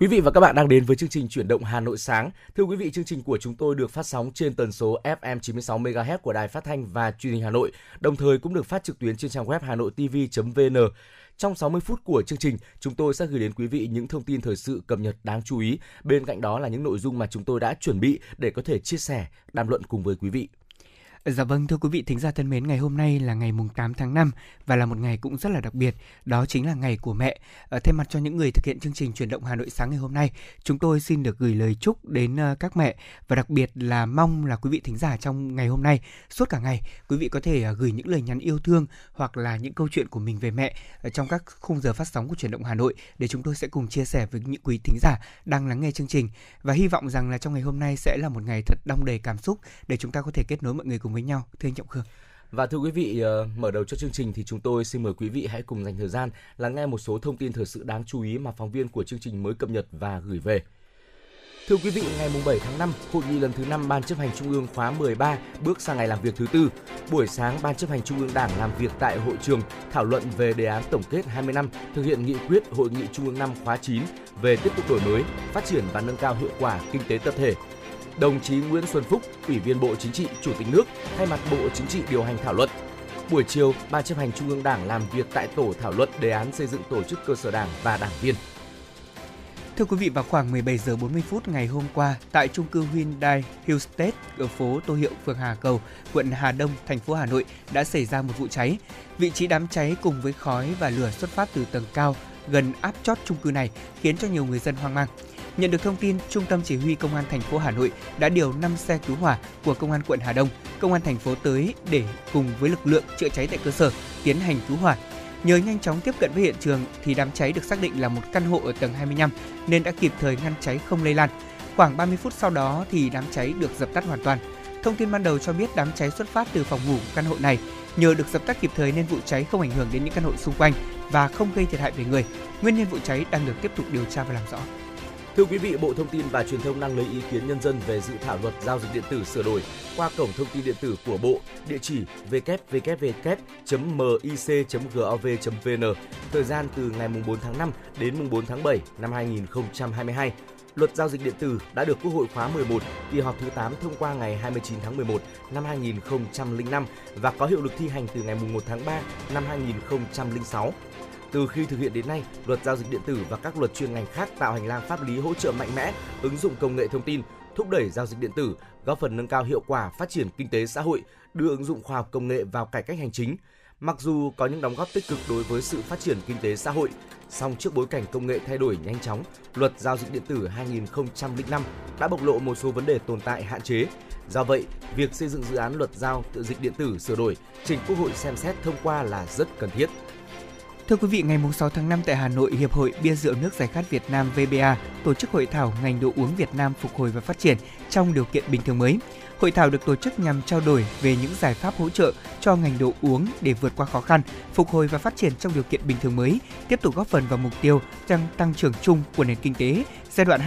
Quý vị và các bạn đang đến với chương trình Chuyển động Hà Nội sáng. Thưa quý vị, chương trình của chúng tôi được phát sóng trên tần số FM 96 MHz của Đài Phát thanh và Truyền hình Hà Nội, đồng thời cũng được phát trực tuyến trên trang web hanoitv.vn. Trong 60 phút của chương trình, chúng tôi sẽ gửi đến quý vị những thông tin thời sự cập nhật đáng chú ý. Bên cạnh đó là những nội dung mà chúng tôi đã chuẩn bị để có thể chia sẻ, đàm luận cùng với quý vị. Dạ vâng, thưa quý vị thính giả thân mến, ngày hôm nay là ngày mùng 8 tháng 5 và là một ngày cũng rất là đặc biệt, đó chính là ngày của mẹ. Ở thay mặt cho những người thực hiện chương trình chuyển động Hà Nội sáng ngày hôm nay, chúng tôi xin được gửi lời chúc đến ờ, các mẹ và đặc biệt là mong là quý vị thính giả trong ngày hôm nay suốt cả ngày quý vị có thể ờ, gửi những lời nhắn yêu thương hoặc là những câu chuyện của mình về mẹ trong các khung giờ phát sóng của chuyển động Hà Nội để chúng tôi sẽ cùng chia sẻ với những quý thính giả đang lắng nghe chương trình và hy vọng rằng là trong ngày hôm nay sẽ là một ngày thật đong đầy cảm xúc để chúng ta có thể kết nối mọi người cùng cùng với nhau thưa anh Trọng Khương. Và thưa quý vị, ờ, mở đầu cho chương trình thì chúng tôi xin mời quý vị hãy cùng dành thời gian lắng nghe một số thông tin thời sự đáng chú ý mà phóng viên của chương trình mới cập nhật và gửi về. Thưa quý vị, ngày 7 tháng 5, hội nghị lần thứ 5 Ban chấp hành Trung ương khóa 13 bước sang ngày làm việc thứ tư. Buổi sáng, Ban chấp hành Trung ương Đảng làm việc tại hội trường thảo luận về đề án tổng kết 20 năm thực hiện nghị quyết Hội nghị Trung ương năm khóa 9 về tiếp tục đổi mới, phát triển và nâng cao hiệu quả kinh tế tập thể, đồng chí Nguyễn Xuân Phúc, Ủy viên Bộ Chính trị, Chủ tịch nước, thay mặt Bộ Chính trị điều hành thảo luận. Buổi chiều, Ban chấp hành Trung ương Đảng làm việc tại tổ thảo luận đề án xây dựng tổ chức cơ sở Đảng và đảng viên. Thưa quý vị, vào khoảng 17 giờ 40 phút ngày hôm qua, tại trung cư Hyundai Hillstate ở phố Tô Hiệu, phường Hà Cầu, quận Hà Đông, thành phố Hà Nội đã xảy ra một vụ cháy. Vị trí đám cháy cùng với khói và lửa xuất phát từ tầng cao gần áp chót trung cư này khiến cho nhiều người dân hoang mang. Nhận được thông tin, Trung tâm Chỉ huy Công an thành phố Hà Nội đã điều 5 xe cứu hỏa của Công an quận Hà Đông, Công an thành phố tới để cùng với lực lượng chữa cháy tại cơ sở tiến hành cứu hỏa. Nhờ nhanh chóng tiếp cận với hiện trường thì đám cháy được xác định là một căn hộ ở tầng 25 nên đã kịp thời ngăn cháy không lây lan. Khoảng 30 phút sau đó thì đám cháy được dập tắt hoàn toàn. Thông tin ban đầu cho biết đám cháy xuất phát từ phòng ngủ của căn hộ này. Nhờ được dập tắt kịp thời nên vụ cháy không ảnh hưởng đến những căn hộ xung quanh và không gây thiệt hại về người. Nguyên nhân vụ cháy đang được tiếp tục điều tra và làm rõ. Thưa quý vị, Bộ Thông tin và Truyền thông đang lấy ý kiến nhân dân về dự thảo luật giao dịch điện tử sửa đổi qua cổng thông tin điện tử của Bộ, địa chỉ www.mic.gov.vn, thời gian từ ngày 4 tháng 5 đến 4 tháng 7 năm 2022. Luật giao dịch điện tử đã được Quốc hội khóa 11, kỳ họp thứ 8 thông qua ngày 29 tháng 11 năm 2005 và có hiệu lực thi hành từ ngày 1 tháng 3 năm 2006. Từ khi thực hiện đến nay, luật giao dịch điện tử và các luật chuyên ngành khác tạo hành lang pháp lý hỗ trợ mạnh mẽ ứng dụng công nghệ thông tin, thúc đẩy giao dịch điện tử, góp phần nâng cao hiệu quả phát triển kinh tế xã hội, đưa ứng dụng khoa học công nghệ vào cải cách hành chính. Mặc dù có những đóng góp tích cực đối với sự phát triển kinh tế xã hội, song trước bối cảnh công nghệ thay đổi nhanh chóng, luật giao dịch điện tử 2005 đã bộc lộ một số vấn đề tồn tại hạn chế. Do vậy, việc xây dựng dự án luật giao tự dịch điện tử sửa đổi trình Quốc hội xem xét thông qua là rất cần thiết. Thưa quý vị, ngày 6 tháng 5 tại Hà Nội, Hiệp hội Bia rượu nước giải khát Việt Nam VBA tổ chức hội thảo ngành đồ uống Việt Nam phục hồi và phát triển trong điều kiện bình thường mới. Hội thảo được tổ chức nhằm trao đổi về những giải pháp hỗ trợ cho ngành đồ uống để vượt qua khó khăn, phục hồi và phát triển trong điều kiện bình thường mới, tiếp tục góp phần vào mục tiêu tăng tăng trưởng chung của nền kinh tế giai đoạn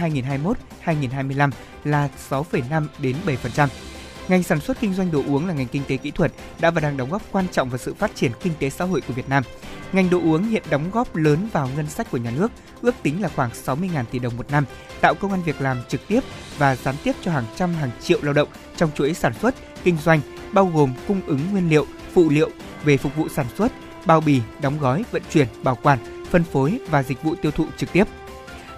2021-2025 là 6,5 đến 7%. Ngành sản xuất kinh doanh đồ uống là ngành kinh tế kỹ thuật đã và đang đóng góp quan trọng vào sự phát triển kinh tế xã hội của Việt Nam. Ngành đồ uống hiện đóng góp lớn vào ngân sách của nhà nước, ước tính là khoảng 60.000 tỷ đồng một năm, tạo công an việc làm trực tiếp và gián tiếp cho hàng trăm hàng triệu lao động trong chuỗi sản xuất, kinh doanh, bao gồm cung ứng nguyên liệu, phụ liệu về phục vụ sản xuất, bao bì, đóng gói, vận chuyển, bảo quản, phân phối và dịch vụ tiêu thụ trực tiếp.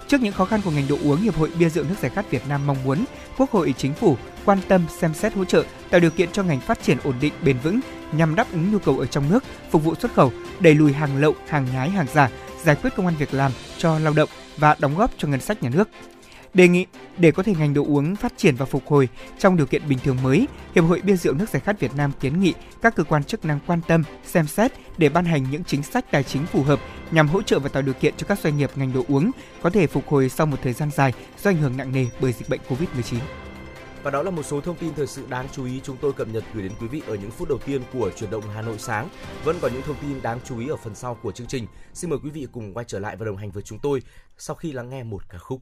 Trước những khó khăn của ngành đồ uống, Hiệp hội Bia rượu nước giải khát Việt Nam mong muốn Quốc hội, Chính phủ quan tâm xem xét hỗ trợ tạo điều kiện cho ngành phát triển ổn định bền vững nhằm đáp ứng nhu cầu ở trong nước, phục vụ xuất khẩu, đẩy lùi hàng lậu, hàng nhái, hàng giả, giải quyết công an việc làm cho lao động và đóng góp cho ngân sách nhà nước. Đề nghị để có thể ngành đồ uống phát triển và phục hồi trong điều kiện bình thường mới, Hiệp hội Bia rượu nước giải khát Việt Nam kiến nghị các cơ quan chức năng quan tâm, xem xét để ban hành những chính sách tài chính phù hợp nhằm hỗ trợ và tạo điều kiện cho các doanh nghiệp ngành đồ uống có thể phục hồi sau một thời gian dài do ảnh hưởng nặng nề bởi dịch bệnh Covid-19. Và đó là một số thông tin thời sự đáng chú ý chúng tôi cập nhật gửi đến quý vị ở những phút đầu tiên của chuyển động Hà Nội sáng. Vẫn còn những thông tin đáng chú ý ở phần sau của chương trình. Xin mời quý vị cùng quay trở lại và đồng hành với chúng tôi sau khi lắng nghe một ca khúc.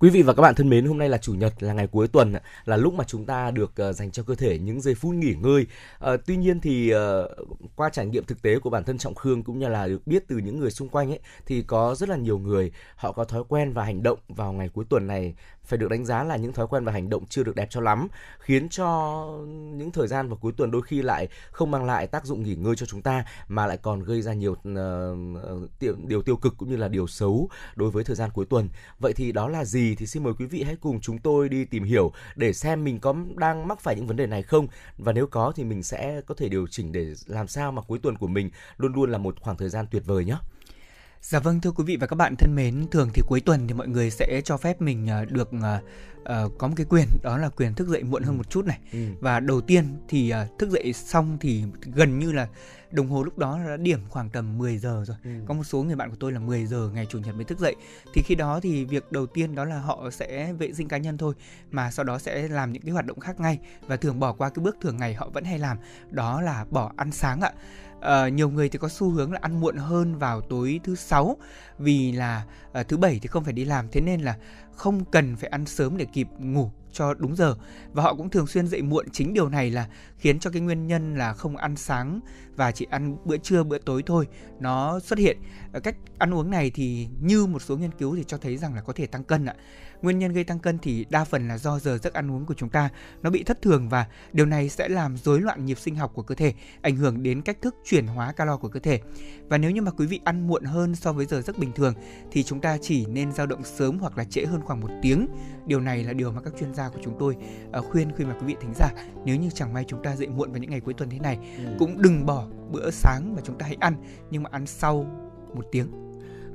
Quý vị và các bạn thân mến, hôm nay là chủ nhật là ngày cuối tuần là lúc mà chúng ta được uh, dành cho cơ thể những giây phút nghỉ ngơi. Uh, tuy nhiên thì uh, qua trải nghiệm thực tế của bản thân Trọng Khương cũng như là được biết từ những người xung quanh ấy thì có rất là nhiều người họ có thói quen và hành động vào ngày cuối tuần này phải được đánh giá là những thói quen và hành động chưa được đẹp cho lắm khiến cho những thời gian vào cuối tuần đôi khi lại không mang lại tác dụng nghỉ ngơi cho chúng ta mà lại còn gây ra nhiều uh, điều tiêu cực cũng như là điều xấu đối với thời gian cuối tuần. Vậy thì đó là gì? Thì xin mời quý vị hãy cùng chúng tôi đi tìm hiểu để xem mình có đang mắc phải những vấn đề này không. Và nếu có thì mình sẽ có thể điều chỉnh để làm sao mà cuối tuần của mình luôn luôn là một khoảng thời gian tuyệt vời nhé. Dạ vâng thưa quý vị và các bạn thân mến, thường thì cuối tuần thì mọi người sẽ cho phép mình ờ, được uh, có một cái quyền đó là quyền thức dậy muộn hơn một chút này. Ừ. Và đầu tiên thì uh, thức dậy xong thì gần như là đồng hồ lúc đó đã điểm khoảng tầm 10 giờ rồi. Ừ. Có một số người bạn của tôi là 10 giờ ngày chủ nhật mới thức dậy. Thì khi đó thì việc đầu tiên đó là họ sẽ vệ sinh cá nhân thôi mà sau đó sẽ làm những cái hoạt động khác ngay và thường bỏ qua cái bước thường ngày họ vẫn hay làm đó là bỏ ăn sáng ạ. Uh, nhiều người thì có xu hướng là ăn muộn hơn vào tối thứ sáu vì là uh, thứ bảy thì không phải đi làm thế nên là không cần phải ăn sớm để kịp ngủ cho đúng giờ. Và họ cũng thường xuyên dậy muộn chính điều này là khiến cho cái nguyên nhân là không ăn sáng và chỉ ăn bữa trưa bữa tối thôi nó xuất hiện. Ờ, cách ăn uống này thì như một số nghiên cứu thì cho thấy rằng là có thể tăng cân ạ. Nguyên nhân gây tăng cân thì đa phần là do giờ giấc ăn uống của chúng ta nó bị thất thường và điều này sẽ làm rối loạn nhịp sinh học của cơ thể, ảnh hưởng đến cách thức chuyển hóa calo của cơ thể. Và nếu như mà quý vị ăn muộn hơn so với giờ giấc bình thường thì chúng ta chỉ nên dao động sớm hoặc là trễ hơn khoảng một tiếng. Điều này là điều mà các chuyên gia của chúng tôi uh, khuyên khi mà quý vị thính giả nếu như chẳng may chúng ta dậy muộn vào những ngày cuối tuần thế này ừ. cũng đừng bỏ bữa sáng mà chúng ta hãy ăn nhưng mà ăn sau một tiếng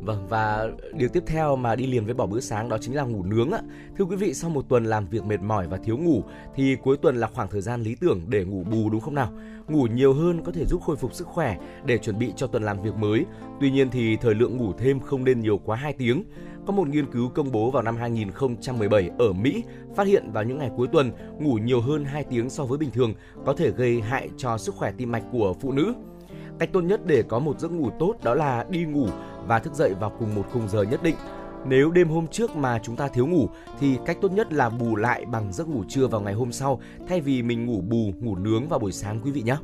Vâng và điều tiếp theo mà đi liền với bỏ bữa sáng đó chính là ngủ nướng ạ. Thưa quý vị, sau một tuần làm việc mệt mỏi và thiếu ngủ thì cuối tuần là khoảng thời gian lý tưởng để ngủ bù đúng không nào? Ngủ nhiều hơn có thể giúp khôi phục sức khỏe để chuẩn bị cho tuần làm việc mới. Tuy nhiên thì thời lượng ngủ thêm không nên nhiều quá 2 tiếng. Có một nghiên cứu công bố vào năm 2017 ở Mỹ phát hiện vào những ngày cuối tuần ngủ nhiều hơn 2 tiếng so với bình thường có thể gây hại cho sức khỏe tim mạch của phụ nữ. Cách tốt nhất để có một giấc ngủ tốt đó là đi ngủ và thức dậy vào cùng một khung giờ nhất định. Nếu đêm hôm trước mà chúng ta thiếu ngủ thì cách tốt nhất là bù lại bằng giấc ngủ trưa vào ngày hôm sau thay vì mình ngủ bù, ngủ nướng vào buổi sáng quý vị nhé.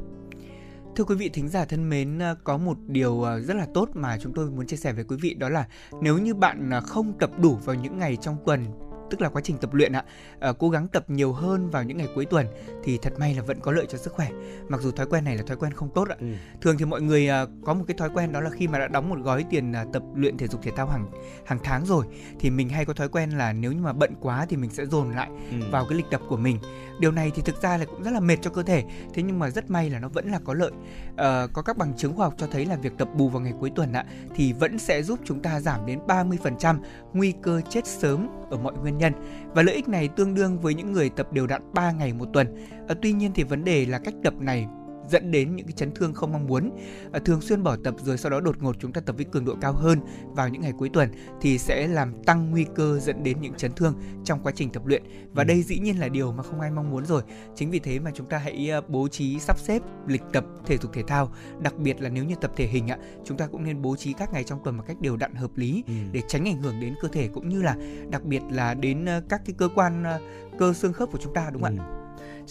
Thưa quý vị thính giả thân mến, à, có một điều à, rất là tốt mà chúng tôi muốn chia sẻ với quý vị đó là nếu như bạn à, không tập đủ vào những ngày trong tuần tức là quá trình tập luyện ạ. À, cố gắng tập nhiều hơn vào những ngày cuối tuần thì thật may là vẫn có lợi cho sức khỏe. Mặc dù thói quen này là thói quen không tốt ạ. Ừ. thường thì mọi người à, có một cái thói quen đó là khi mà đã đóng một gói tiền à, tập luyện thể dục thể thao hàng hàng tháng rồi thì mình hay có thói quen là nếu như mà bận quá thì mình sẽ dồn lại ừ. vào cái lịch tập của mình. Điều này thì thực ra là cũng rất là mệt cho cơ thể thế nhưng mà rất may là nó vẫn là có lợi. À, có các bằng chứng khoa học cho thấy là việc tập bù vào ngày cuối tuần ạ thì vẫn sẽ giúp chúng ta giảm đến 30% nguy cơ chết sớm ở mọi nguyên nhân và lợi ích này tương đương với những người tập đều đặn 3 ngày một tuần. À, tuy nhiên thì vấn đề là cách tập này dẫn đến những cái chấn thương không mong muốn. À, thường xuyên bỏ tập rồi sau đó đột ngột chúng ta tập với cường độ cao hơn vào những ngày cuối tuần thì sẽ làm tăng nguy cơ dẫn đến những chấn thương trong quá trình tập luyện và ừ. đây dĩ nhiên là điều mà không ai mong muốn rồi. Chính vì thế mà chúng ta hãy à, bố trí sắp xếp lịch tập thể dục thể thao, đặc biệt là nếu như tập thể hình ạ, chúng ta cũng nên bố trí các ngày trong tuần một cách đều đặn hợp lý ừ. để tránh ảnh hưởng đến cơ thể cũng như là đặc biệt là đến à, các cái cơ quan cơ xương khớp của chúng ta đúng không ừ. ạ?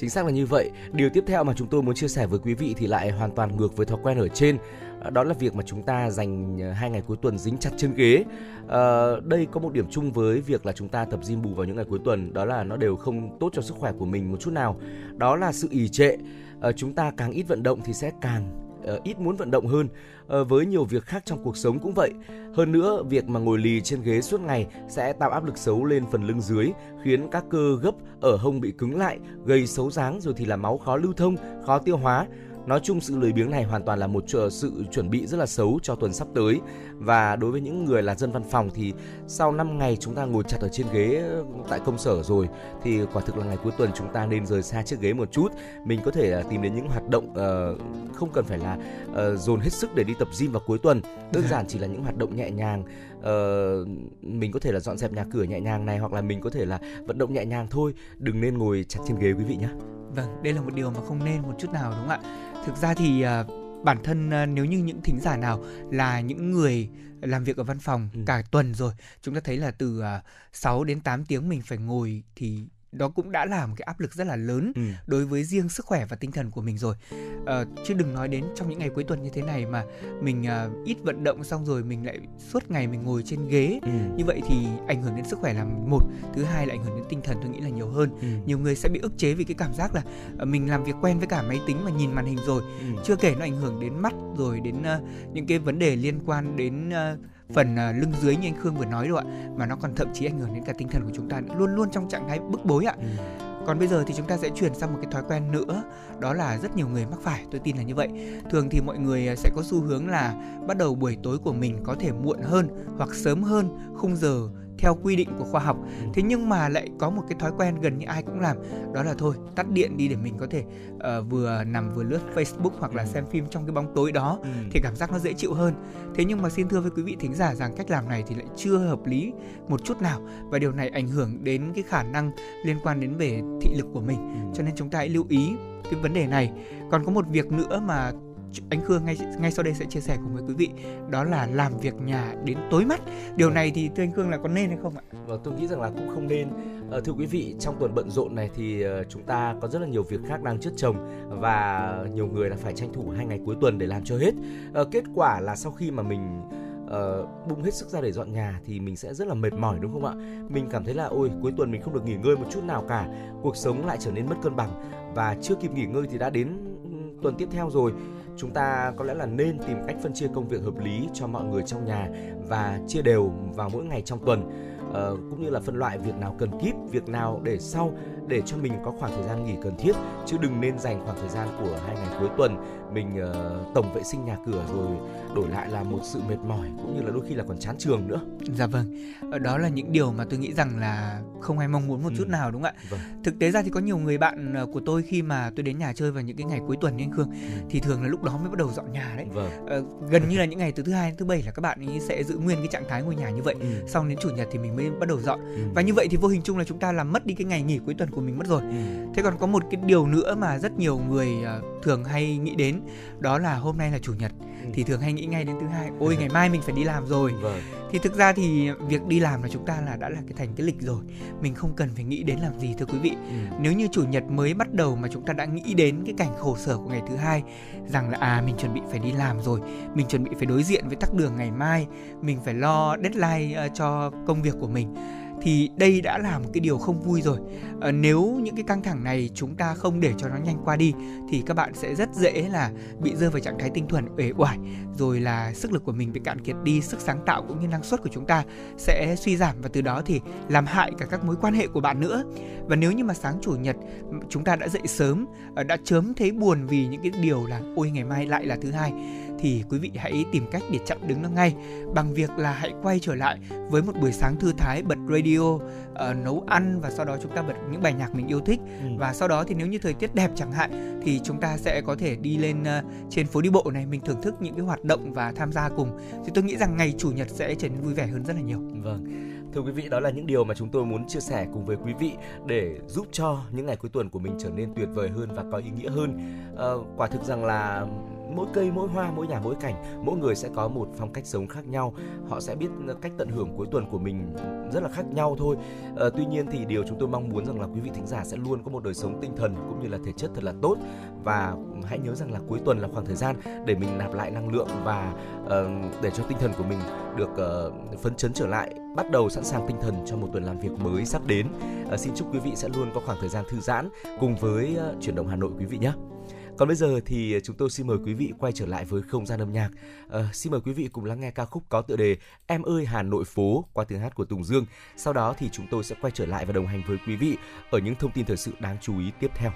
Chính xác là như vậy. Điều tiếp theo mà chúng tôi muốn chia sẻ với quý vị thì lại hoàn toàn ngược với thói quen ở trên. À, đó là việc mà chúng ta dành à, hai ngày cuối tuần dính chặt chân ghế. À, đây có một điểm chung với việc là chúng ta tập gym bù vào những ngày cuối tuần, đó là nó đều không tốt cho sức khỏe của mình một chút nào. Đó là sự ì trệ. À, chúng ta càng ít vận động thì sẽ càng Ờ, ít muốn vận động hơn ờ, với nhiều việc khác trong cuộc sống cũng vậy. Hơn nữa, việc mà ngồi lì trên ghế suốt ngày sẽ tạo áp lực xấu lên phần lưng dưới, khiến các cơ gấp ở hông bị cứng lại, gây xấu dáng rồi thì là máu khó lưu thông, khó tiêu hóa. Nói chung sự lười biếng này hoàn toàn là một sự chuẩn bị rất là xấu cho tuần sắp tới. Và đối với những người là dân văn phòng thì sau 5 ngày chúng ta ngồi chặt ở trên ghế tại công sở rồi thì quả thực là ngày cuối tuần chúng ta nên rời xa chiếc ghế một chút. Mình có thể tìm đến những hoạt động uh, không cần phải là uh, dồn hết sức để đi tập gym vào cuối tuần. Đơn giản chỉ là những hoạt động nhẹ nhàng. Uh, mình có thể là dọn dẹp nhà cửa nhẹ nhàng này hoặc là mình có thể là vận động nhẹ nhàng thôi. Đừng nên ngồi chặt trên ghế quý vị nhé vâng đây là một điều mà không nên một chút nào đúng không ạ thực ra thì uh, bản thân uh, nếu như những thính giả nào là những người làm việc ở văn phòng ừ. cả tuần rồi chúng ta thấy là từ uh, 6 đến 8 tiếng mình phải ngồi thì đó cũng đã là một cái áp lực rất là lớn ừ. đối với riêng sức khỏe và tinh thần của mình rồi à, chứ đừng nói đến trong những ngày cuối tuần như thế này mà mình à, ít vận động xong rồi mình lại suốt ngày mình ngồi trên ghế ừ. như vậy thì ảnh hưởng đến sức khỏe là một thứ hai là ảnh hưởng đến tinh thần tôi nghĩ là nhiều hơn ừ. nhiều người sẽ bị ức chế vì cái cảm giác là à, mình làm việc quen với cả máy tính và nhìn màn hình rồi ừ. chưa kể nó ảnh hưởng đến mắt rồi đến uh, những cái vấn đề liên quan đến uh, phần uh, lưng dưới như anh Khương vừa nói đâu ạ mà nó còn thậm chí ảnh hưởng đến cả tinh thần của chúng ta luôn luôn trong trạng thái bức bối ạ ừ. còn bây giờ thì chúng ta sẽ chuyển sang một cái thói quen nữa đó là rất nhiều người mắc phải tôi tin là như vậy thường thì mọi người sẽ có xu hướng là bắt đầu buổi tối của mình có thể muộn hơn hoặc sớm hơn khung giờ theo quy định của khoa học thế nhưng mà lại có một cái thói quen gần như ai cũng làm đó là thôi tắt điện đi để mình có thể uh, vừa nằm vừa lướt Facebook hoặc là ừ. xem phim trong cái bóng tối đó ừ. thì cảm giác nó dễ chịu hơn thế nhưng mà xin thưa với quý vị thính giả rằng cách làm này thì lại chưa hợp lý một chút nào và điều này ảnh hưởng đến cái khả năng liên quan đến về thị lực của mình ừ. cho nên chúng ta hãy lưu ý cái vấn đề này còn có một việc nữa mà anh Khương ngay ngay sau đây sẽ chia sẻ cùng với quý vị đó là làm việc nhà đến tối mắt điều này thì thưa anh Khương là có nên hay không ạ? Vâng, tôi nghĩ rằng là cũng không nên. À, thưa quý vị, trong tuần bận rộn này thì uh, chúng ta có rất là nhiều việc khác đang chất chồng và nhiều người là phải tranh thủ hai ngày cuối tuần để làm cho hết. À, kết quả là sau khi mà mình uh, bung hết sức ra để dọn nhà thì mình sẽ rất là mệt mỏi đúng không ạ? Mình cảm thấy là ôi cuối tuần mình không được nghỉ ngơi một chút nào cả, cuộc sống lại trở nên mất cân bằng và chưa kịp nghỉ ngơi thì đã đến tuần tiếp theo rồi chúng ta có lẽ là nên tìm cách phân chia công việc hợp lý cho mọi người trong nhà và chia đều vào mỗi ngày trong tuần. Uh, cũng như là phân loại việc nào cần kíp việc nào để sau để cho mình có khoảng thời gian nghỉ cần thiết chứ đừng nên dành khoảng thời gian của hai ngày cuối tuần mình uh, tổng vệ sinh nhà cửa rồi đổi lại là một sự mệt mỏi cũng như là đôi khi là còn chán trường nữa. Dạ vâng, ờ, đó là những điều mà tôi nghĩ rằng là không ai mong muốn một ừ. chút nào đúng không ạ? Vâng. Thực tế ra thì có nhiều người bạn ờ, của tôi khi mà tôi đến nhà chơi vào những cái ngày cuối tuần như anh Khương ừ. thì thường là lúc đó mới bắt đầu dọn nhà đấy. Vâng. Ờ, gần như là những ngày từ thứ hai đến thứ bảy là các bạn ấy sẽ giữ nguyên cái trạng thái ngôi nhà như vậy. Ừ. Xong đến chủ nhật thì mình mới bắt đầu dọn. Ừ. Và như vậy thì vô hình chung là chúng ta làm mất đi cái ngày nghỉ cuối tuần của mình mất rồi. Ừ. Thế còn có một cái điều nữa mà rất nhiều người thường hay nghĩ đến đó là hôm nay là chủ nhật ừ. thì thường hay nghĩ ngay đến thứ hai ôi ngày mai mình phải đi làm rồi vâng. thì thực ra thì việc đi làm là chúng ta là đã là cái thành cái lịch rồi mình không cần phải nghĩ đến làm gì thưa quý vị ừ. nếu như chủ nhật mới bắt đầu mà chúng ta đã nghĩ đến cái cảnh khổ sở của ngày thứ hai rằng là à mình chuẩn bị phải đi làm rồi mình chuẩn bị phải đối diện với tắc đường ngày mai mình phải lo deadline uh, cho công việc của mình thì đây đã là một cái điều không vui rồi. À, nếu những cái căng thẳng này chúng ta không để cho nó nhanh qua đi thì các bạn sẽ rất dễ là bị rơi vào trạng thái tinh thuần uể oải. Rồi là sức lực của mình bị cạn kiệt đi sức sáng tạo cũng như năng suất của chúng ta sẽ suy giảm và từ đó thì làm hại cả các mối quan hệ của bạn nữa. Và nếu như mà sáng chủ nhật chúng ta đã dậy sớm ờ, đã chớm thấy buồn vì những cái điều là ôi ngày mai lại là thứ hai thì quý vị hãy tìm cách để chặn đứng nó ngay bằng việc là hãy quay trở lại với một buổi sáng thư thái bật radio uh, nấu ăn và sau đó chúng ta bật những bài nhạc mình yêu thích ừ. và sau đó thì nếu như thời tiết đẹp chẳng hạn thì chúng ta sẽ có thể đi lên uh, trên phố đi bộ này mình thưởng thức những cái hoạt động và tham gia cùng thì tôi nghĩ rằng ngày chủ nhật sẽ trở nên vui vẻ hơn rất là nhiều vâng Thưa quý vị, đó là những điều mà chúng tôi muốn chia sẻ cùng với quý vị để giúp cho những ngày cuối tuần của mình trở nên tuyệt vời hơn và có ý nghĩa hơn. À, quả thực rằng là mỗi cây mỗi hoa mỗi nhà mỗi cảnh mỗi người sẽ có một phong cách sống khác nhau. Họ sẽ biết cách tận hưởng cuối tuần của mình rất là khác nhau thôi. À, tuy nhiên thì điều chúng tôi mong muốn rằng là quý vị thính giả sẽ luôn có một đời sống tinh thần cũng như là thể chất thật là tốt. Và hãy nhớ rằng là cuối tuần là khoảng thời gian để mình nạp lại năng lượng và uh, để cho tinh thần của mình được uh, phấn chấn trở lại bắt đầu sẵn sàng tinh thần cho một tuần làm việc mới sắp đến. Uh, xin chúc quý vị sẽ luôn có khoảng thời gian thư giãn cùng với uh, chuyển động Hà Nội quý vị nhé còn bây giờ thì chúng tôi xin mời quý vị quay trở lại với không gian âm nhạc. À, xin mời quý vị cùng lắng nghe ca khúc có tựa đề Em ơi Hà Nội phố qua tiếng hát của Tùng Dương. Sau đó thì chúng tôi sẽ quay trở lại và đồng hành với quý vị ở những thông tin thời sự đáng chú ý tiếp theo.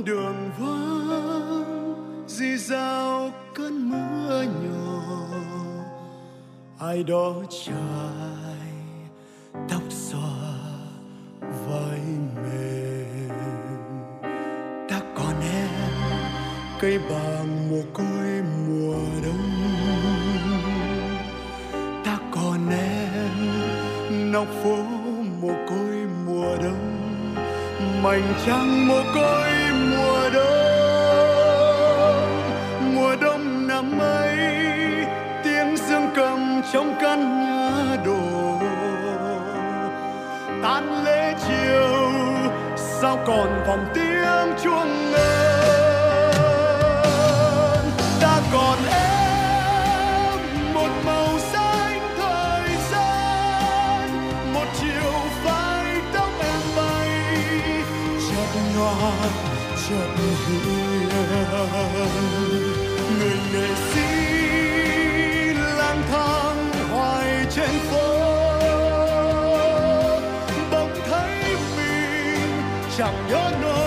Con đường vắng di dao cơn mưa nhỏ. Ai đó trải tóc xòa vai mềm. Ta còn em, cây bàng mồ côi mùa đông. Ta còn em, nóc phố mồ côi mùa đông. Mảnh trăng mồ côi vòng tiếng chuông ngân. Ta còn em một màu xanh thời gian, một chiều phai tóc em bay. Chợt nhòa chợt hiền. Người nghệ sĩ chẳng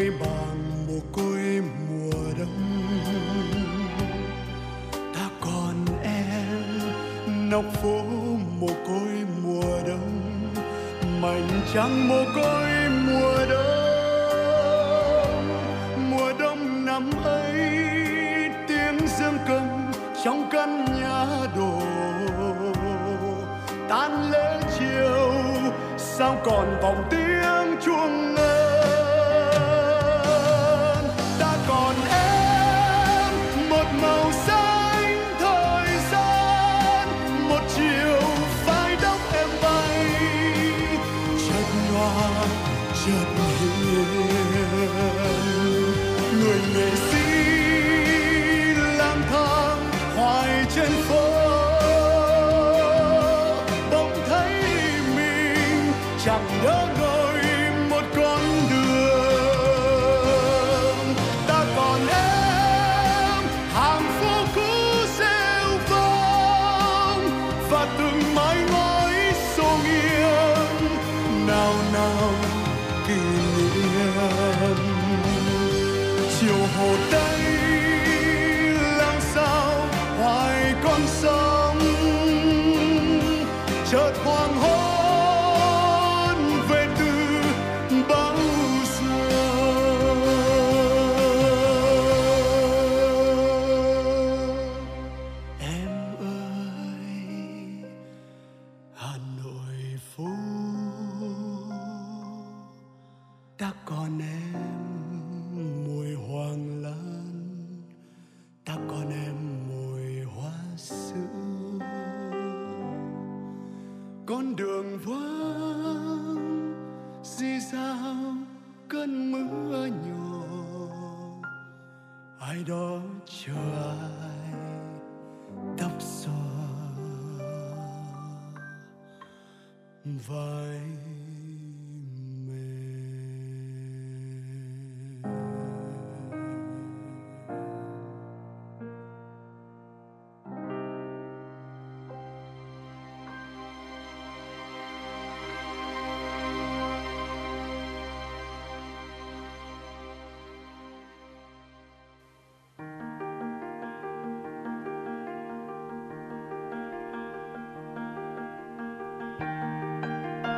cây bàng mồ côi mùa đông. Ta còn em nóc phố mồ côi mùa đông, mảnh trăng mồ côi mùa đông. Mùa đông năm ấy, tiếng dương cầm trong căn nhà đổ tan lễ chiều, sao còn vòng tiếng chiều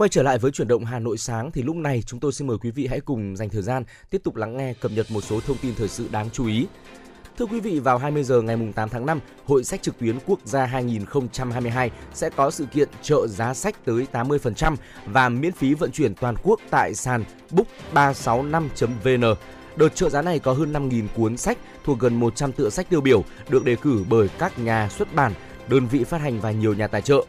Quay trở lại với chuyển động Hà Nội sáng thì lúc này chúng tôi xin mời quý vị hãy cùng dành thời gian tiếp tục lắng nghe cập nhật một số thông tin thời sự đáng chú ý. Thưa quý vị, vào 20 giờ ngày 8 tháng 5, Hội sách trực tuyến quốc gia 2022 sẽ có sự kiện trợ giá sách tới 80% và miễn phí vận chuyển toàn quốc tại sàn book365.vn. Đợt trợ giá này có hơn 5.000 cuốn sách thuộc gần 100 tựa sách tiêu biểu được đề cử bởi các nhà xuất bản, đơn vị phát hành và nhiều nhà tài trợ.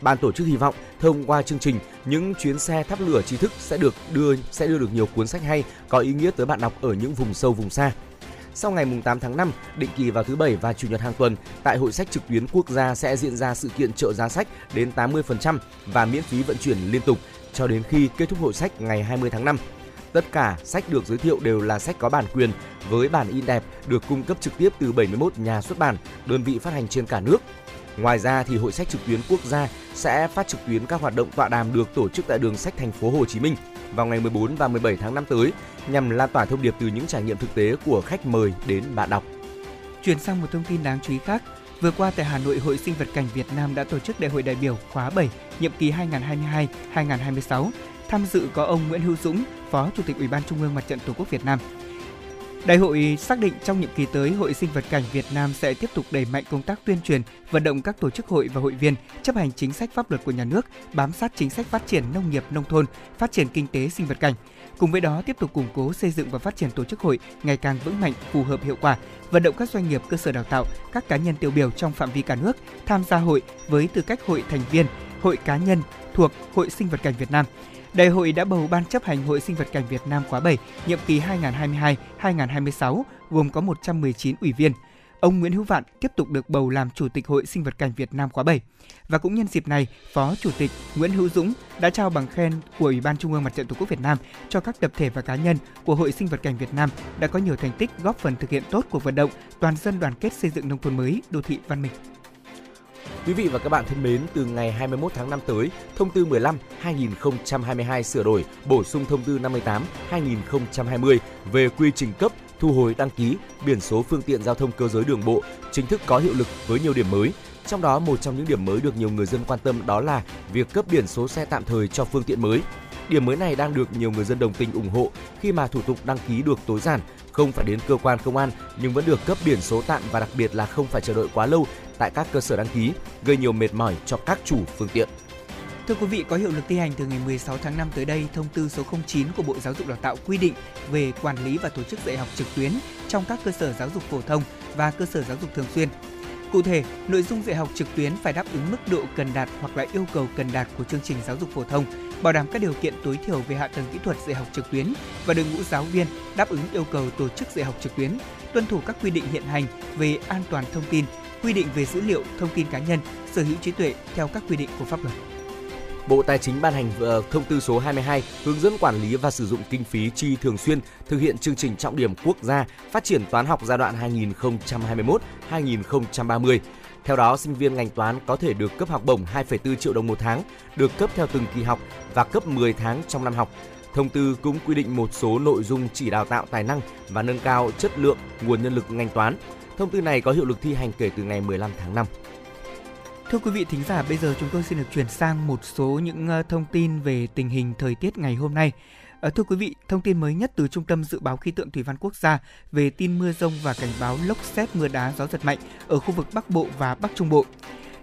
Ban tổ chức hy vọng thông qua chương trình, những chuyến xe thắp lửa tri thức sẽ được đưa sẽ đưa được nhiều cuốn sách hay có ý nghĩa tới bạn đọc ở những vùng sâu vùng xa. Sau ngày 8 tháng 5, định kỳ vào thứ Bảy và Chủ nhật hàng tuần, tại Hội sách trực tuyến quốc gia sẽ diễn ra sự kiện trợ giá sách đến 80% và miễn phí vận chuyển liên tục cho đến khi kết thúc hội sách ngày 20 tháng 5. Tất cả sách được giới thiệu đều là sách có bản quyền với bản in đẹp được cung cấp trực tiếp từ 71 nhà xuất bản, đơn vị phát hành trên cả nước. Ngoài ra thì Hội sách trực tuyến quốc gia sẽ phát trực tuyến các hoạt động tọa đàm được tổ chức tại đường sách thành phố Hồ Chí Minh vào ngày 14 và 17 tháng 5 tới nhằm lan tỏa thông điệp từ những trải nghiệm thực tế của khách mời đến bạn đọc. Chuyển sang một thông tin đáng chú ý khác, vừa qua tại Hà Nội Hội Sinh vật cảnh Việt Nam đã tổ chức Đại hội đại biểu khóa 7, nhiệm kỳ 2022-2026. Tham dự có ông Nguyễn Hữu Dũng, Phó Chủ tịch Ủy ban Trung ương Mặt trận Tổ quốc Việt Nam. Đại hội xác định trong nhiệm kỳ tới, Hội Sinh vật cảnh Việt Nam sẽ tiếp tục đẩy mạnh công tác tuyên truyền, vận động các tổ chức hội và hội viên chấp hành chính sách pháp luật của nhà nước, bám sát chính sách phát triển nông nghiệp nông thôn, phát triển kinh tế sinh vật cảnh. Cùng với đó, tiếp tục củng cố xây dựng và phát triển tổ chức hội ngày càng vững mạnh, phù hợp hiệu quả, vận động các doanh nghiệp, cơ sở đào tạo, các cá nhân tiêu biểu trong phạm vi cả nước tham gia hội với tư cách hội thành viên, hội cá nhân thuộc Hội Sinh vật cảnh Việt Nam. Đại hội đã bầu Ban chấp hành Hội Sinh vật cảnh Việt Nam khóa 7, nhiệm kỳ 2022-2026, gồm có 119 ủy viên. Ông Nguyễn Hữu Vạn tiếp tục được bầu làm Chủ tịch Hội Sinh vật cảnh Việt Nam khóa 7. Và cũng nhân dịp này, Phó Chủ tịch Nguyễn Hữu Dũng đã trao bằng khen của Ủy ban Trung ương Mặt trận Tổ quốc Việt Nam cho các tập thể và cá nhân của Hội Sinh vật cảnh Việt Nam đã có nhiều thành tích góp phần thực hiện tốt cuộc vận động toàn dân đoàn kết xây dựng nông thôn mới, đô thị văn minh. Quý vị và các bạn thân mến, từ ngày 21 tháng 5 tới, Thông tư 15/2022 sửa đổi, bổ sung Thông tư 58/2020 về quy trình cấp, thu hồi đăng ký biển số phương tiện giao thông cơ giới đường bộ chính thức có hiệu lực với nhiều điểm mới. Trong đó, một trong những điểm mới được nhiều người dân quan tâm đó là việc cấp biển số xe tạm thời cho phương tiện mới. Điểm mới này đang được nhiều người dân đồng tình ủng hộ khi mà thủ tục đăng ký được tối giản, không phải đến cơ quan công an nhưng vẫn được cấp biển số tạm và đặc biệt là không phải chờ đợi quá lâu tại các cơ sở đăng ký, gây nhiều mệt mỏi cho các chủ phương tiện. Thưa quý vị, có hiệu lực thi hành từ ngày 16 tháng 5 tới đây, thông tư số 09 của Bộ Giáo dục Đào tạo quy định về quản lý và tổ chức dạy học trực tuyến trong các cơ sở giáo dục phổ thông và cơ sở giáo dục thường xuyên. Cụ thể, nội dung dạy học trực tuyến phải đáp ứng mức độ cần đạt hoặc là yêu cầu cần đạt của chương trình giáo dục phổ thông, bảo đảm các điều kiện tối thiểu về hạ tầng kỹ thuật dạy học trực tuyến và đội ngũ giáo viên đáp ứng yêu cầu tổ chức dạy học trực tuyến, tuân thủ các quy định hiện hành về an toàn thông tin, quy định về dữ liệu, thông tin cá nhân, sở hữu trí tuệ theo các quy định của pháp luật. Bộ Tài chính ban hành ờ, thông tư số 22 hướng dẫn quản lý và sử dụng kinh phí chi thường xuyên thực hiện chương trình trọng điểm quốc gia phát triển toán học giai đoạn 2021-2030. Theo đó, sinh viên ngành toán có thể được cấp học bổng 2,4 triệu đồng một tháng, được cấp theo từng kỳ học và cấp 10 tháng trong năm học. Thông tư cũng quy định một số nội dung chỉ đào tạo tài năng và nâng cao chất lượng nguồn nhân lực ngành toán. Thông tư này có hiệu lực thi hành kể từ ngày 15 tháng 5. Thưa quý vị thính giả, bây giờ chúng tôi xin được chuyển sang một số những ờ, thông tin về tình hình thời tiết ngày hôm nay. À, thưa quý vị, thông tin mới nhất từ Trung tâm Dự báo Khí tượng Thủy văn Quốc gia về tin mưa rông và cảnh báo lốc xét mưa đá gió giật mạnh ở khu vực Bắc Bộ và Bắc Trung Bộ.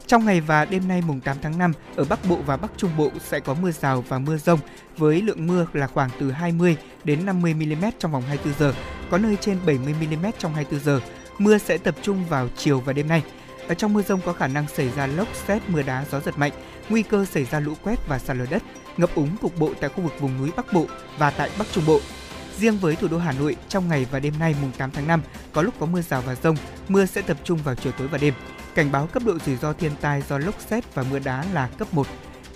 Trong ngày và đêm nay mùng 8 tháng 5, ở Bắc Bộ và Bắc Trung Bộ sẽ có mưa rào và mưa rông với lượng mưa là khoảng từ 20 đến 50 mm trong vòng 24 giờ, có nơi trên 70 mm trong 24 giờ. Mưa sẽ tập trung vào chiều và đêm nay. Ở trong mưa rông có khả năng xảy ra lốc xét, mưa đá, gió giật mạnh, nguy cơ xảy ra lũ quét và sạt lở đất, ngập úng cục bộ tại khu vực vùng núi Bắc Bộ và tại Bắc Trung Bộ. Riêng với thủ đô Hà Nội, trong ngày và đêm nay mùng 8 tháng 5 có lúc có mưa rào và rông, mưa sẽ tập trung vào chiều tối và đêm. Cảnh báo cấp độ rủi ro thiên tai do lốc xét và mưa đá là cấp 1.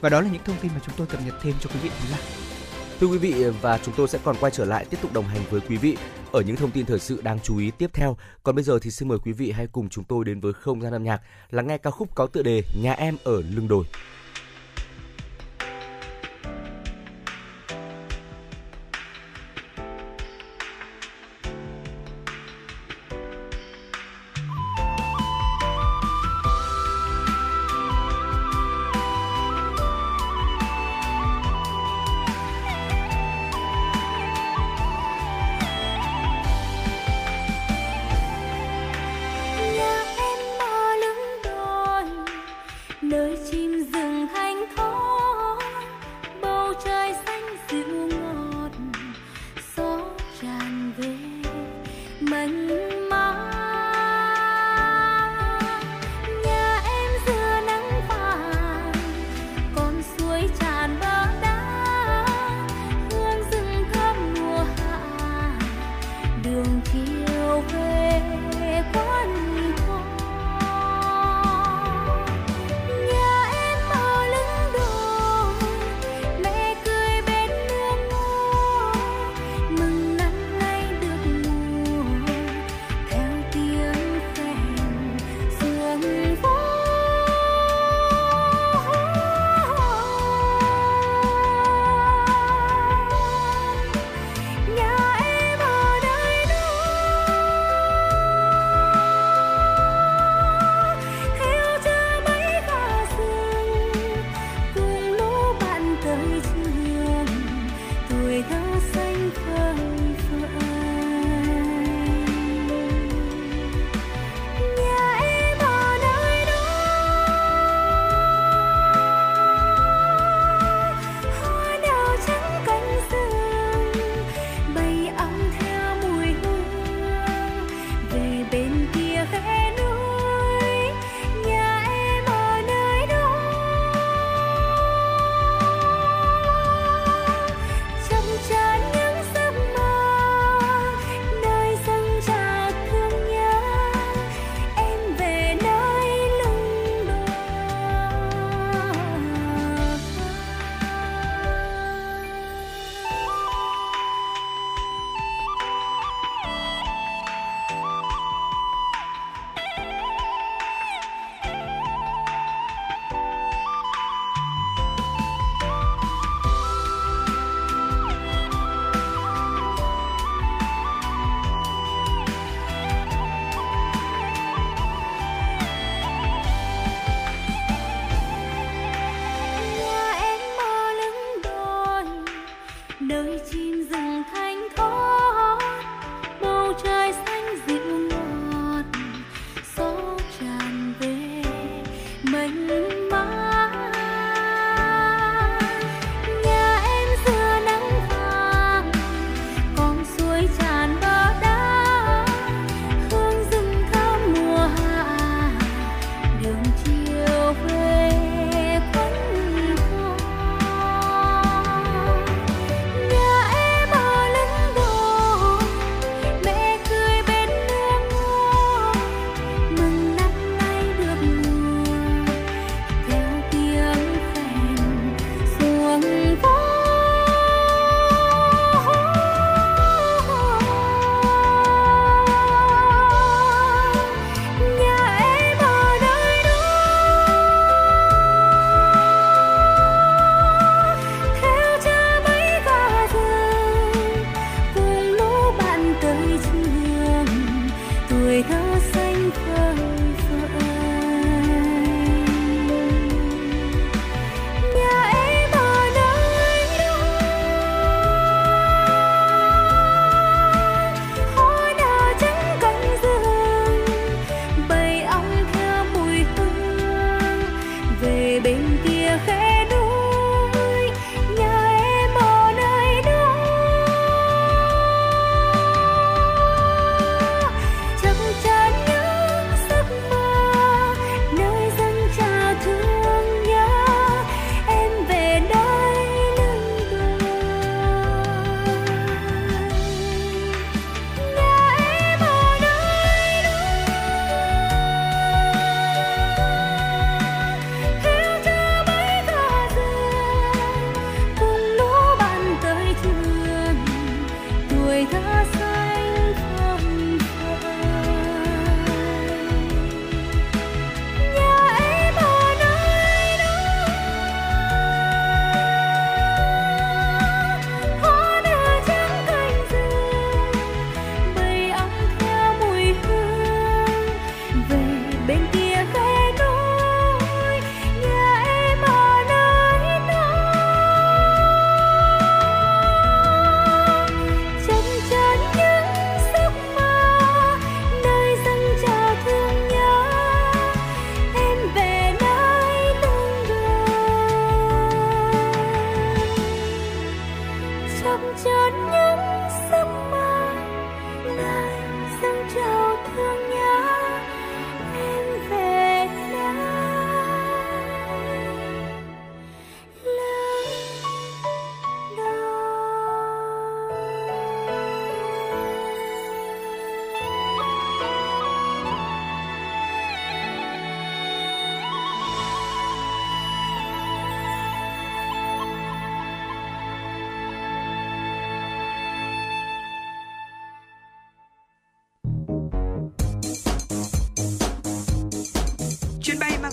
Và đó là những thông tin mà chúng tôi cập nhật thêm cho quý vị thính giả. Thưa quý vị và chúng tôi sẽ còn quay trở lại tiếp tục đồng hành với quý vị ở những thông tin thời sự đáng chú ý tiếp theo. Còn bây giờ thì xin mời quý vị hãy cùng chúng tôi đến với không gian âm nhạc, lắng nghe ca khúc có tựa đề Nhà em ở lưng đồi.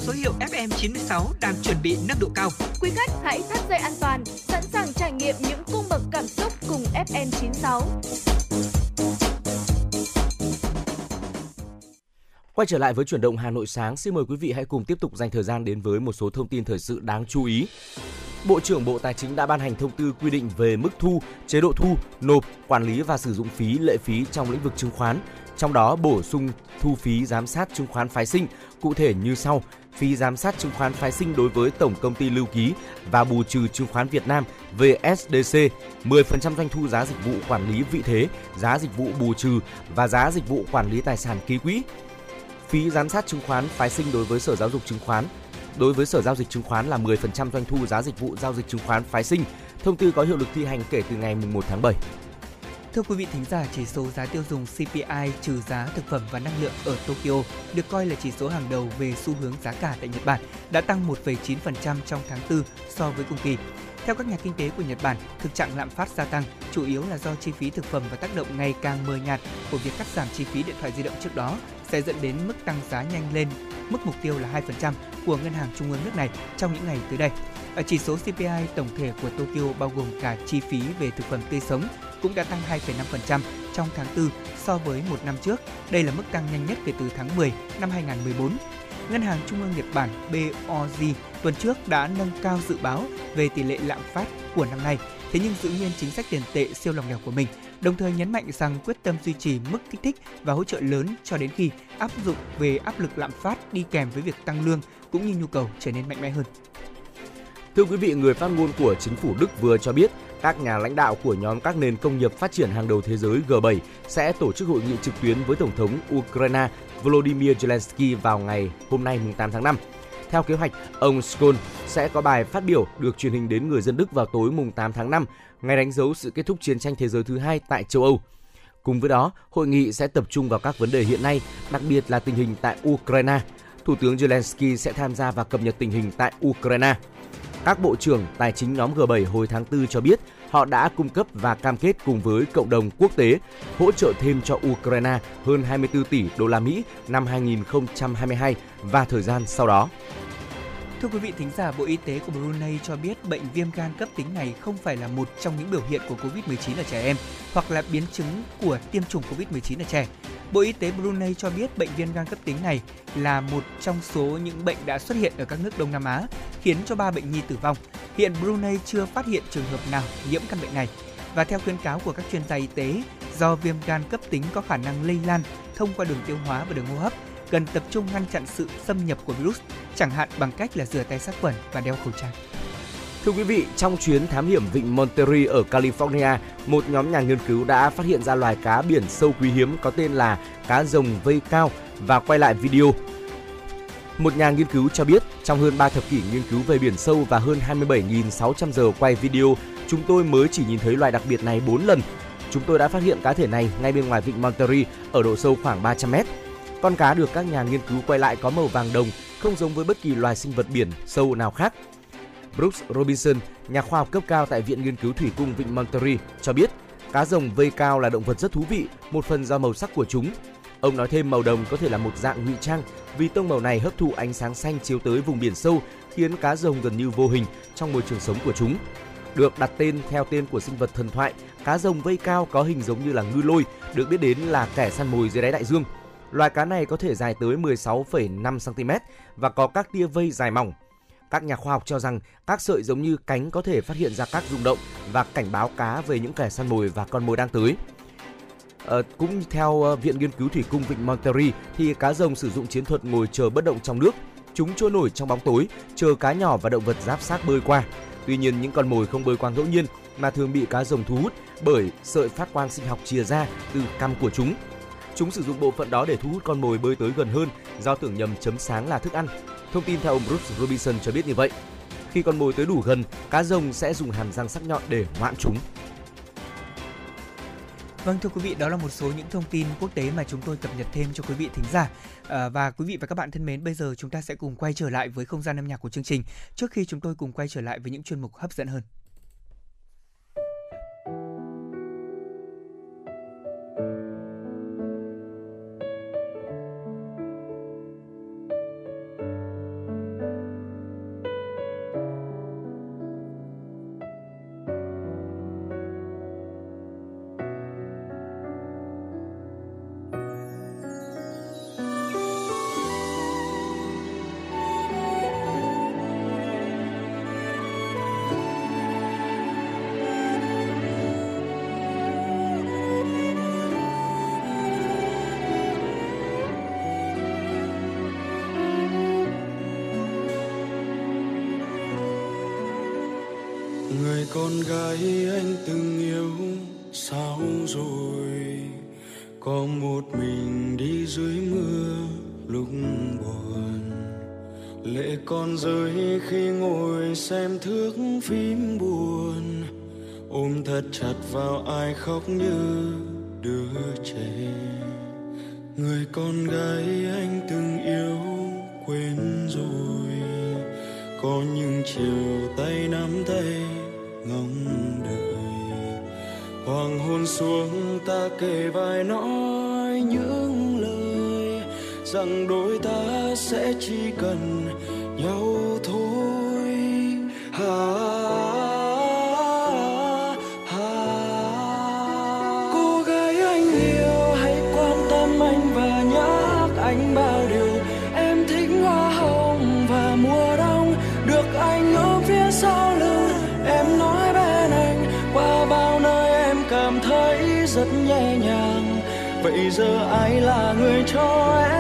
FM 96 đang chuẩn bị nâng độ cao. Quý khách hãy thắt dây an toàn, sẵn sàng trải nghiệm những cung bậc cảm xúc cùng FM 96. Quay trở lại với chuyển động Hà Nội sáng, xin mời quý vị hãy cùng tiếp tục dành thời gian đến với một số thông tin thời sự đáng chú ý. Bộ trưởng Bộ Tài chính đã ban hành thông tư quy định về mức thu, chế độ thu, nộp, quản lý và sử dụng phí lệ phí trong lĩnh vực chứng khoán, trong đó bổ sung thu phí giám sát chứng khoán phái sinh cụ thể như sau: phí giám sát chứng khoán phái sinh đối với tổng công ty lưu ký và bù trừ chứng khoán Việt Nam VSDC 10% doanh thu giá dịch vụ quản lý vị thế, giá dịch vụ bù trừ và giá dịch vụ quản lý tài sản ký quỹ. Phí giám sát chứng khoán phái sinh đối với Sở Giáo dục Chứng khoán đối với Sở Giao dịch Chứng khoán là 10% doanh thu giá dịch vụ giao dịch chứng khoán phái sinh. Thông tư có hiệu lực thi hành kể từ ngày 1 tháng 7. Thưa quý vị thính giả, chỉ số giá tiêu dùng CPI trừ giá thực phẩm và năng lượng ở Tokyo được coi là chỉ số hàng đầu về xu hướng giá cả tại Nhật Bản, đã tăng 1,9% trong tháng 4 so với cùng kỳ. Theo các nhà kinh tế của Nhật Bản, thực trạng lạm phát gia tăng chủ yếu là do chi phí thực phẩm và tác động ngày càng mờ nhạt của việc cắt giảm chi phí điện thoại di động trước đó sẽ dẫn đến mức tăng giá nhanh lên mức mục tiêu là 2% của Ngân hàng Trung ương nước này trong những ngày tới đây. Ở chỉ số CPI tổng thể của Tokyo bao gồm cả chi phí về thực phẩm tươi sống cũng đã tăng 2,5% trong tháng 4 so với một năm trước. Đây là mức tăng nhanh nhất kể từ tháng 10 năm 2014. Ngân hàng Trung ương Nhật Bản BOJ tuần trước đã nâng cao dự báo về tỷ lệ lạm phát của năm nay, thế nhưng giữ nguyên chính sách tiền tệ siêu lòng lẻo của mình, đồng thời nhấn mạnh rằng quyết tâm duy trì mức kích thích và hỗ trợ lớn cho đến khi áp dụng về áp lực lạm phát đi kèm với việc tăng lương cũng như nhu cầu trở nên mạnh mẽ hơn. Thưa quý vị, người phát ngôn của chính phủ Đức vừa cho biết các nhà lãnh đạo của nhóm các nền công nghiệp phát triển hàng đầu thế giới G7 sẽ tổ chức hội nghị trực tuyến với Tổng thống Ukraine Volodymyr Zelensky vào ngày hôm nay 8 tháng 5. Theo kế hoạch, ông Scholz sẽ có bài phát biểu được truyền hình đến người dân Đức vào tối mùng 8 tháng 5, ngày đánh dấu sự kết thúc chiến tranh thế giới thứ hai tại châu Âu. Cùng với đó, hội nghị sẽ tập trung vào các vấn đề hiện nay, đặc biệt là tình hình tại Ukraine. Thủ tướng Zelensky sẽ tham gia và cập nhật tình hình tại Ukraine. Các bộ trưởng tài chính nhóm G7 hồi tháng 4 cho biết họ đã cung cấp và cam kết cùng với cộng đồng quốc tế hỗ trợ thêm cho Ukraine hơn 24 tỷ đô la Mỹ năm 2022 và thời gian sau đó. Thưa quý vị thính giả, Bộ Y tế của Brunei cho biết bệnh viêm gan cấp tính này không phải là một trong những biểu hiện của COVID-19 ở trẻ em hoặc là biến chứng của tiêm chủng COVID-19 ở trẻ. Bộ Y tế Brunei cho biết bệnh viêm gan cấp tính này là một trong số những bệnh đã xuất hiện ở các nước Đông Nam Á, khiến cho 3 bệnh nhi tử vong. Hiện Brunei chưa phát hiện trường hợp nào nhiễm căn bệnh này. Và theo khuyến cáo của các chuyên gia y tế, do viêm gan cấp tính có khả năng lây lan thông qua đường tiêu hóa và đường hô hấp, cần tập trung ngăn chặn sự xâm nhập của virus, chẳng hạn bằng cách là rửa tay sát khuẩn và đeo khẩu trang. Thưa quý vị, trong chuyến thám hiểm vịnh Monterey ở California, một nhóm nhà nghiên cứu đã phát hiện ra loài cá biển sâu quý hiếm có tên là cá rồng vây cao và quay lại video. Một nhà nghiên cứu cho biết, trong hơn 3 thập kỷ nghiên cứu về biển sâu và hơn 27.600 giờ quay video, chúng tôi mới chỉ nhìn thấy loài đặc biệt này 4 lần. Chúng tôi đã phát hiện cá thể này ngay bên ngoài vịnh Monterey ở độ sâu khoảng 300 mét. Con cá được các nhà nghiên cứu quay lại có màu vàng đồng, không giống với bất kỳ loài sinh vật biển sâu nào khác. Brooks Robinson, nhà khoa học cấp cao tại Viện Nghiên cứu Thủy cung Vịnh Monterey, cho biết cá rồng vây cao là động vật rất thú vị, một phần do màu sắc của chúng. Ông nói thêm màu đồng có thể là một dạng ngụy trang vì tông màu này hấp thụ ánh sáng xanh chiếu tới vùng biển sâu khiến cá rồng gần như vô hình trong môi trường sống của chúng. Được đặt tên theo tên của sinh vật thần thoại, cá rồng vây cao có hình giống như là ngư lôi, được biết đến là kẻ săn mồi dưới đáy đại dương. Loài cá này có thể dài tới 16,5 cm và có các tia vây dài mỏng. Các nhà khoa học cho rằng các sợi giống như cánh có thể phát hiện ra các rung động và cảnh báo cá về những kẻ săn mồi và con mồi đang tới. À, cũng theo uh, Viện Nghiên cứu Thủy cung Vịnh Monterey thì cá rồng sử dụng chiến thuật ngồi chờ bất động trong nước. Chúng trôi nổi trong bóng tối, chờ cá nhỏ và động vật giáp sát bơi qua. Tuy nhiên những con mồi không bơi qua ngẫu nhiên mà thường bị cá rồng thu hút bởi sợi phát quang sinh học chìa ra từ cằm của chúng Chúng sử dụng bộ phận đó để thu hút con mồi bơi tới gần hơn do tưởng nhầm chấm sáng là thức ăn. Thông tin theo ông Bruce Robinson cho biết như vậy. Khi con mồi tới đủ gần, cá rồng sẽ dùng hàm răng sắc nhọn để ngoạn chúng. Vâng thưa quý vị, đó là một số những thông tin quốc tế mà chúng tôi cập nhật thêm cho quý vị thính giả. À, và quý vị và các bạn thân mến, bây giờ chúng ta sẽ cùng quay trở lại với không gian âm nhạc của chương trình trước khi chúng tôi cùng quay trở lại với những chuyên mục hấp dẫn hơn. Người con gái anh từng yêu sao rồi? Có một mình đi dưới mưa lúc buồn. Lệ con rơi khi ngồi xem thước phim buồn. Ôm thật chặt vào ai khóc như đứa trẻ. Người con gái anh từng yêu quên rồi. Có những chiều tay nắm tay ngóng đợi. Hoàng hôn xuống ta kề vai nói những lời, rằng đôi ta sẽ chỉ cần nhau giờ ai là người cho em?